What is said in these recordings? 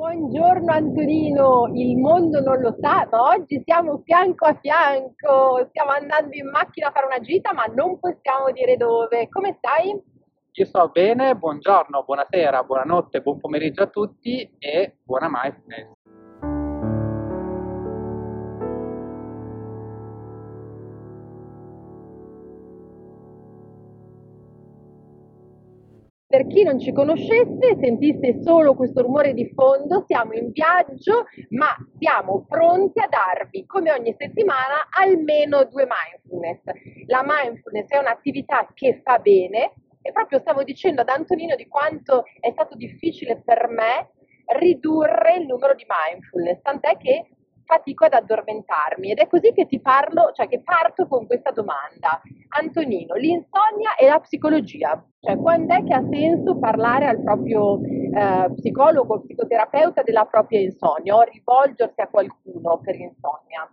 Buongiorno Antonino, il mondo non lo sa, ma oggi siamo fianco a fianco, stiamo andando in macchina a fare una gita, ma non possiamo dire dove. Come stai? Io sto bene, buongiorno, buonasera, buonanotte, buon pomeriggio a tutti e buona mindfulness. Per chi non ci conoscesse, sentisse solo questo rumore di fondo, siamo in viaggio, ma siamo pronti a darvi, come ogni settimana, almeno due mindfulness. La mindfulness è un'attività che fa bene e proprio stavo dicendo ad Antonino di quanto è stato difficile per me ridurre il numero di mindfulness, tant'è che fatico ad addormentarmi ed è così che ti parlo, cioè che parto con questa domanda. Antonino, l'insonnia e la psicologia, cioè quando è che ha senso parlare al proprio eh, psicologo psicoterapeuta della propria insonnia o rivolgersi a qualcuno per insonnia?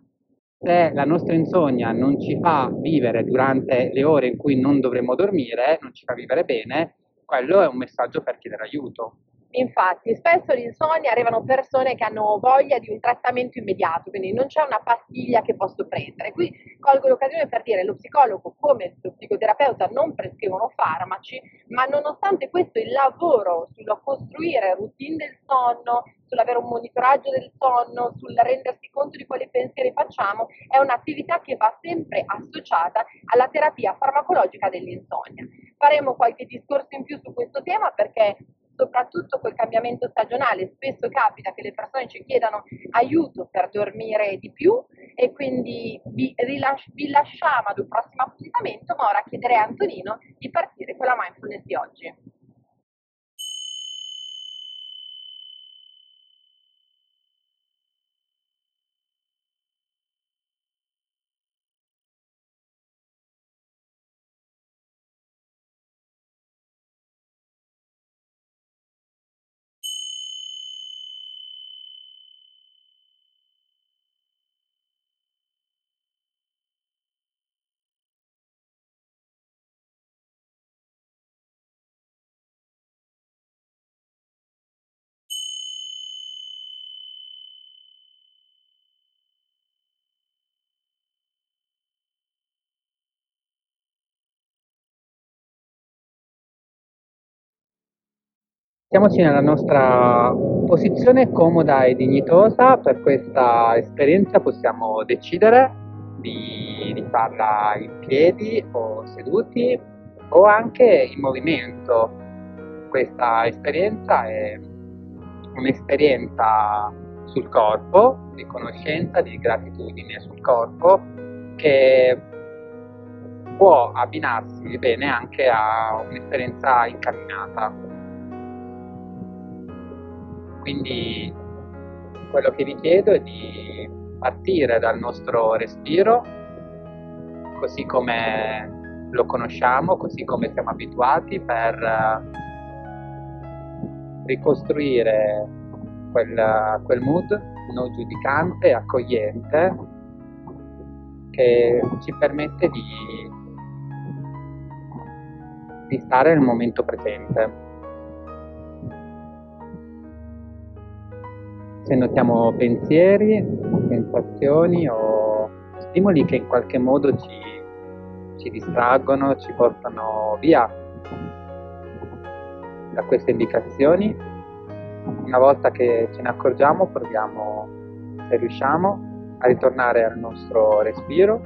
Se la nostra insonnia non ci fa vivere durante le ore in cui non dovremmo dormire, non ci fa vivere bene, quello è un messaggio per chiedere aiuto. Infatti, spesso l'insonnia arrivano persone che hanno voglia di un trattamento immediato, quindi non c'è una pastiglia che posso prendere. Qui colgo l'occasione per dire che lo psicologo come lo psicoterapeuta non prescrivono farmaci, ma nonostante questo il lavoro sullo costruire routine del sonno, sull'avere un monitoraggio del sonno, sul rendersi conto di quali pensieri facciamo, è un'attività che va sempre associata alla terapia farmacologica dell'insonnia. Faremo qualche discorso in più su questo tema perché soprattutto col cambiamento stagionale, spesso capita che le persone ci chiedano aiuto per dormire di più e quindi vi, rilasci, vi lasciamo ad un prossimo appuntamento, ma ora chiederei a Antonino di partire con la mindfulness di oggi. Mettiamoci nella nostra posizione comoda e dignitosa, per questa esperienza possiamo decidere di, di farla in piedi o seduti o anche in movimento. Questa esperienza è un'esperienza sul corpo, di conoscenza, di gratitudine sul corpo, che può abbinarsi bene anche a un'esperienza incamminata. Quindi quello che vi chiedo è di partire dal nostro respiro, così come lo conosciamo, così come siamo abituati, per eh, ricostruire quel, quel mood non giudicante, accogliente, che ci permette di, di stare nel momento presente. Se notiamo pensieri, sensazioni o stimoli che in qualche modo ci, ci distraggono, ci portano via da queste indicazioni. Una volta che ce ne accorgiamo, proviamo, se riusciamo, a ritornare al nostro respiro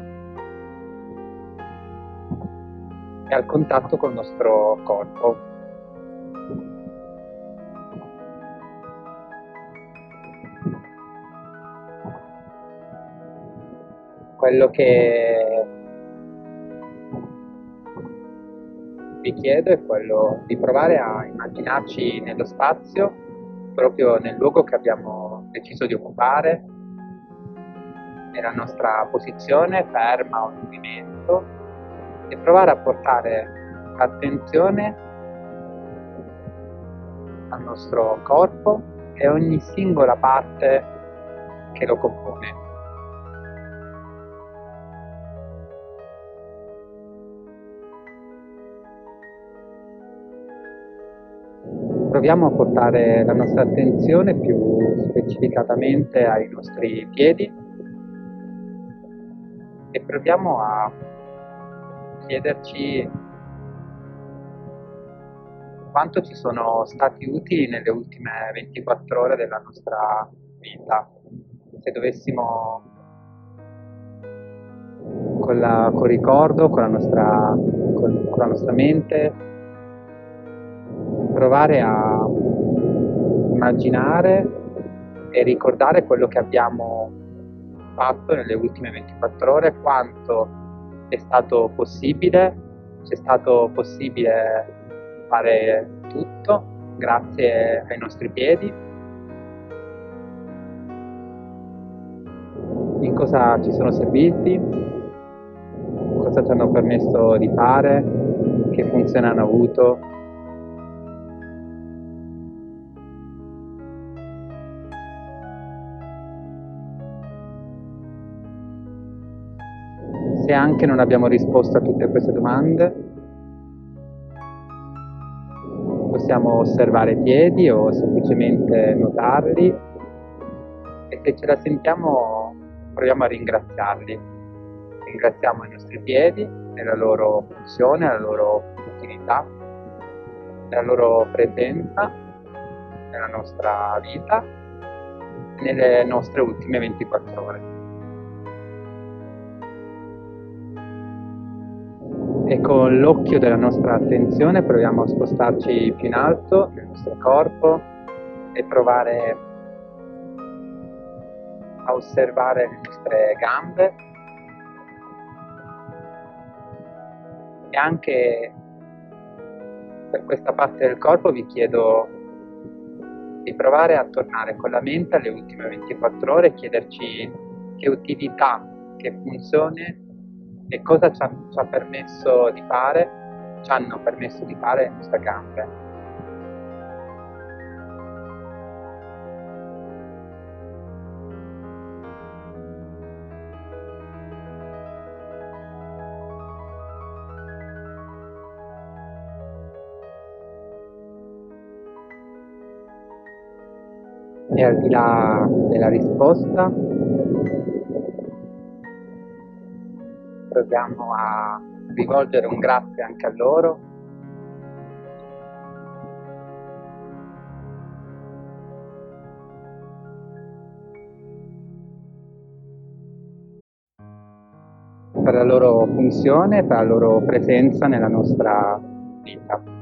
e al contatto col nostro corpo. Quello che vi chiedo è quello di provare a immaginarci nello spazio, proprio nel luogo che abbiamo deciso di occupare, nella nostra posizione ferma o in movimento e provare a portare attenzione al nostro corpo e ogni singola parte che lo compone. Proviamo a portare la nostra attenzione più specificatamente ai nostri piedi e proviamo a chiederci quanto ci sono stati utili nelle ultime 24 ore della nostra vita. Se dovessimo con, la, con ricordo, con la, nostra, con, con la nostra mente, provare a immaginare e ricordare quello che abbiamo fatto nelle ultime 24 ore, quanto è stato possibile, c'è stato possibile fare tutto grazie ai nostri piedi. In cosa ci sono serviti, cosa ci hanno permesso di fare, che funzione hanno avuto. Se anche non abbiamo risposto a tutte queste domande, possiamo osservare i piedi o semplicemente notarli e se ce la sentiamo proviamo a ringraziarli. Ringraziamo i nostri piedi nella loro funzione, nella loro utilità, nella loro presenza nella nostra vita nelle nostre ultime 24 ore. E con l'occhio della nostra attenzione proviamo a spostarci più in alto nel nostro corpo e provare a osservare le nostre gambe e anche per questa parte del corpo vi chiedo di provare a tornare con la mente alle ultime 24 ore e chiederci che utilità, che funzione e cosa ci ha, ci ha permesso di fare, ci hanno permesso di fare le nostre gambe. E al di là della risposta, proviamo a rivolgere un grazie anche a loro. per la loro funzione, per la loro presenza nella nostra vita.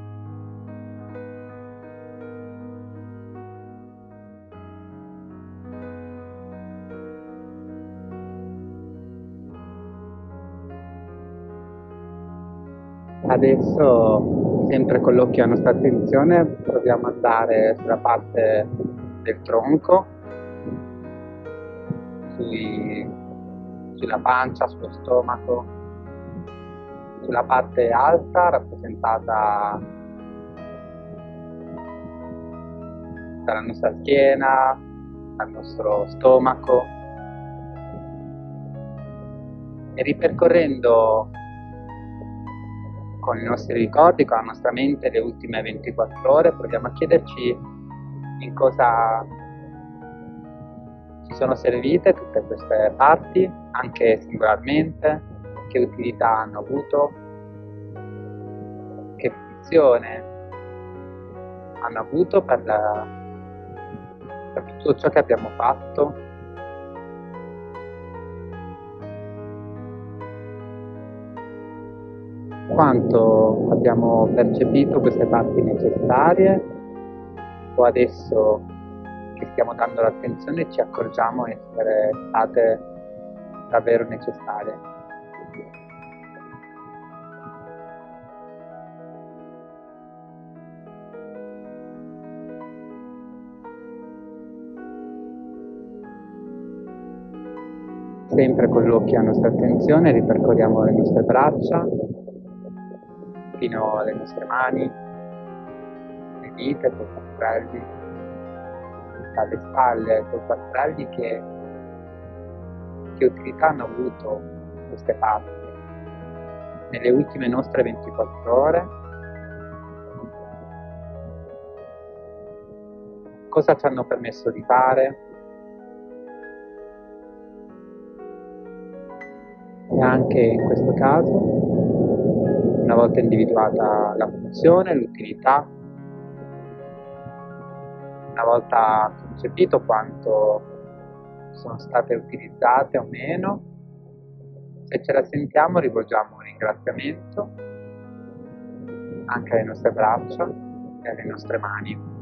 Adesso, sempre con l'occhio alla nostra attenzione, proviamo ad andare sulla parte del tronco, sui, sulla pancia, sullo stomaco, sulla parte alta rappresentata dalla nostra schiena, dal nostro stomaco. E ripercorrendo con i nostri ricordi, con la nostra mente le ultime 24 ore, proviamo a chiederci in cosa ci sono servite tutte queste parti, anche singolarmente, che utilità hanno avuto, che funzione hanno avuto per, la, per tutto ciò che abbiamo fatto quanto abbiamo percepito queste parti necessarie o adesso che stiamo dando l'attenzione ci accorgiamo essere state davvero necessarie. Sempre con l'occhio a nostra attenzione ripercorriamo le nostre braccia fino alle nostre mani, le dita, i polpastrelli, dalle spalle ai polpastrelli che, che utilità hanno avuto queste parti. Nelle ultime nostre 24 ore. Cosa ci hanno permesso di fare. E anche in questo caso, una volta individuata la funzione, l'utilità, una volta concepito quanto sono state utilizzate o meno, se ce la sentiamo rivolgiamo un ringraziamento anche alle nostre braccia e alle nostre mani.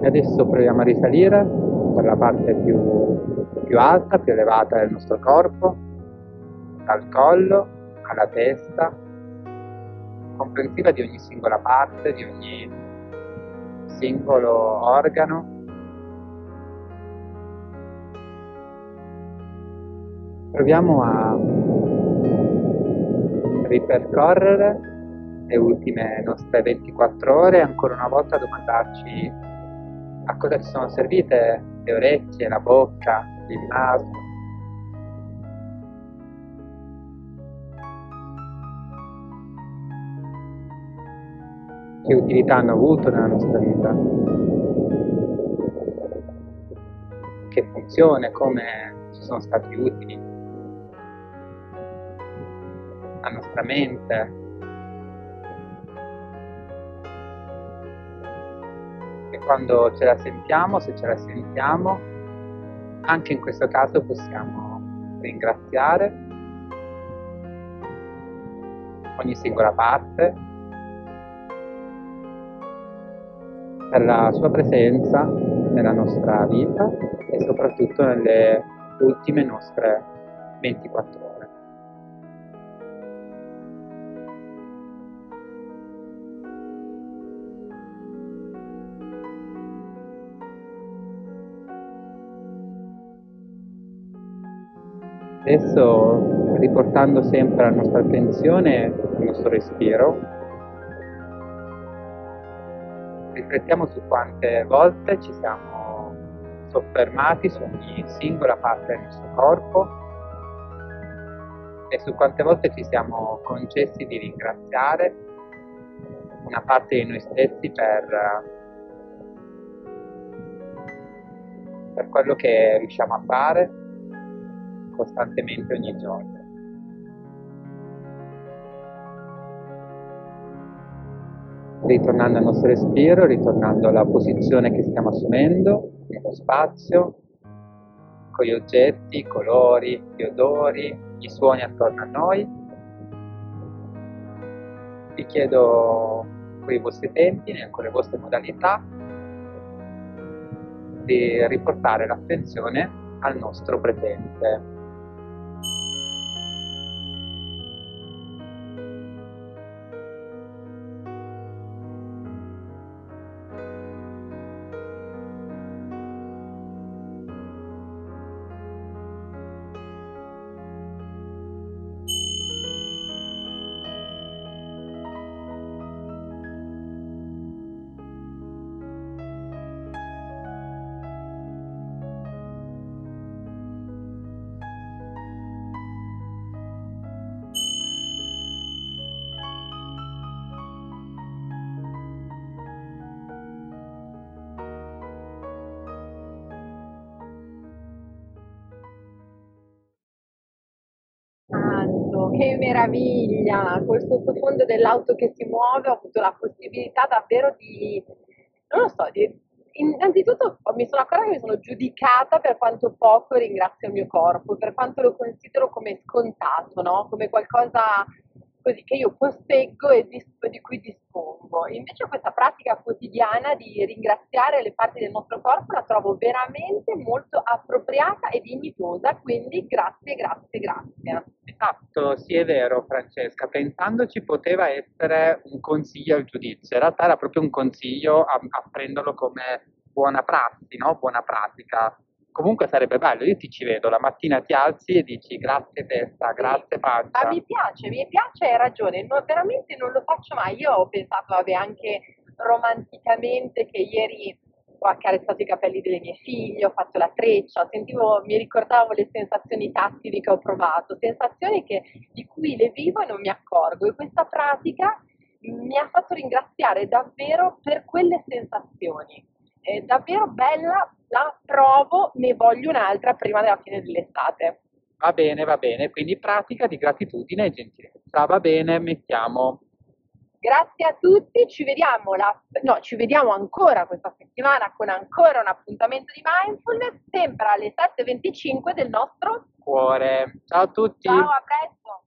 E adesso proviamo a risalire per la parte più, più alta, più elevata del nostro corpo, dal collo alla testa, comprensiva di ogni singola parte, di ogni singolo organo. Proviamo a ripercorrere le ultime nostre 24 ore e ancora una volta domandarci a cosa ci sono servite le orecchie, la bocca, il naso. Che utilità hanno avuto nella nostra vita? Che funzione, come ci sono stati utili? La nostra mente, quando ce la sentiamo, se ce la sentiamo, anche in questo caso possiamo ringraziare ogni singola parte per la sua presenza nella nostra vita e soprattutto nelle ultime nostre 24 ore. Adesso riportando sempre la nostra attenzione al nostro respiro, riflettiamo su quante volte ci siamo soffermati su ogni singola parte del nostro corpo e su quante volte ci siamo concessi di ringraziare una parte di noi stessi per, per quello che riusciamo a fare costantemente ogni giorno. Ritornando al nostro respiro, ritornando alla posizione che stiamo assumendo nello spazio, con gli oggetti, i colori, gli odori, i suoni attorno a noi. Vi chiedo con i vostri tempi, con le vostre modalità, di riportare l'attenzione al nostro presente. Che meraviglia! Col sottofondo dell'auto che si muove ho avuto la possibilità davvero di, non lo so, di, innanzitutto mi sono accorta che mi sono giudicata per quanto poco ringrazio il mio corpo, per quanto lo considero come scontato, no? come qualcosa così che io posseggo e di, di cui dispongo. Invece questa pratica quotidiana di ringraziare le parti del nostro corpo la trovo veramente molto appropriata e dignitosa, quindi grazie, grazie, grazie. Esatto, sì è vero Francesca, pensandoci poteva essere un consiglio al giudizio, in realtà era proprio un consiglio a, a prenderlo come buona prassi, no? buona pratica comunque sarebbe bello, io ti ci vedo, la mattina ti alzi e dici grazie testa, grazie pancia. Ma mi piace, mi piace, hai ragione, no, veramente non lo faccio mai, io ho pensato, vabbè, anche romanticamente che ieri ho accarezzato i capelli delle mie figlie, ho fatto la treccia, sentivo, mi ricordavo le sensazioni tattili che ho provato, sensazioni che, di cui le vivo e non mi accorgo. E questa pratica mi ha fatto ringraziare davvero per quelle sensazioni. È davvero bella, la provo, ne voglio un'altra prima della fine dell'estate. Va bene, va bene, quindi pratica di gratitudine e gentilezza. Va bene, mettiamo. Grazie a tutti, ci vediamo, la, no, ci vediamo ancora questa settimana con ancora un appuntamento di mindfulness, sempre alle 7.25 del nostro cuore. Ciao a tutti. Ciao, a presto.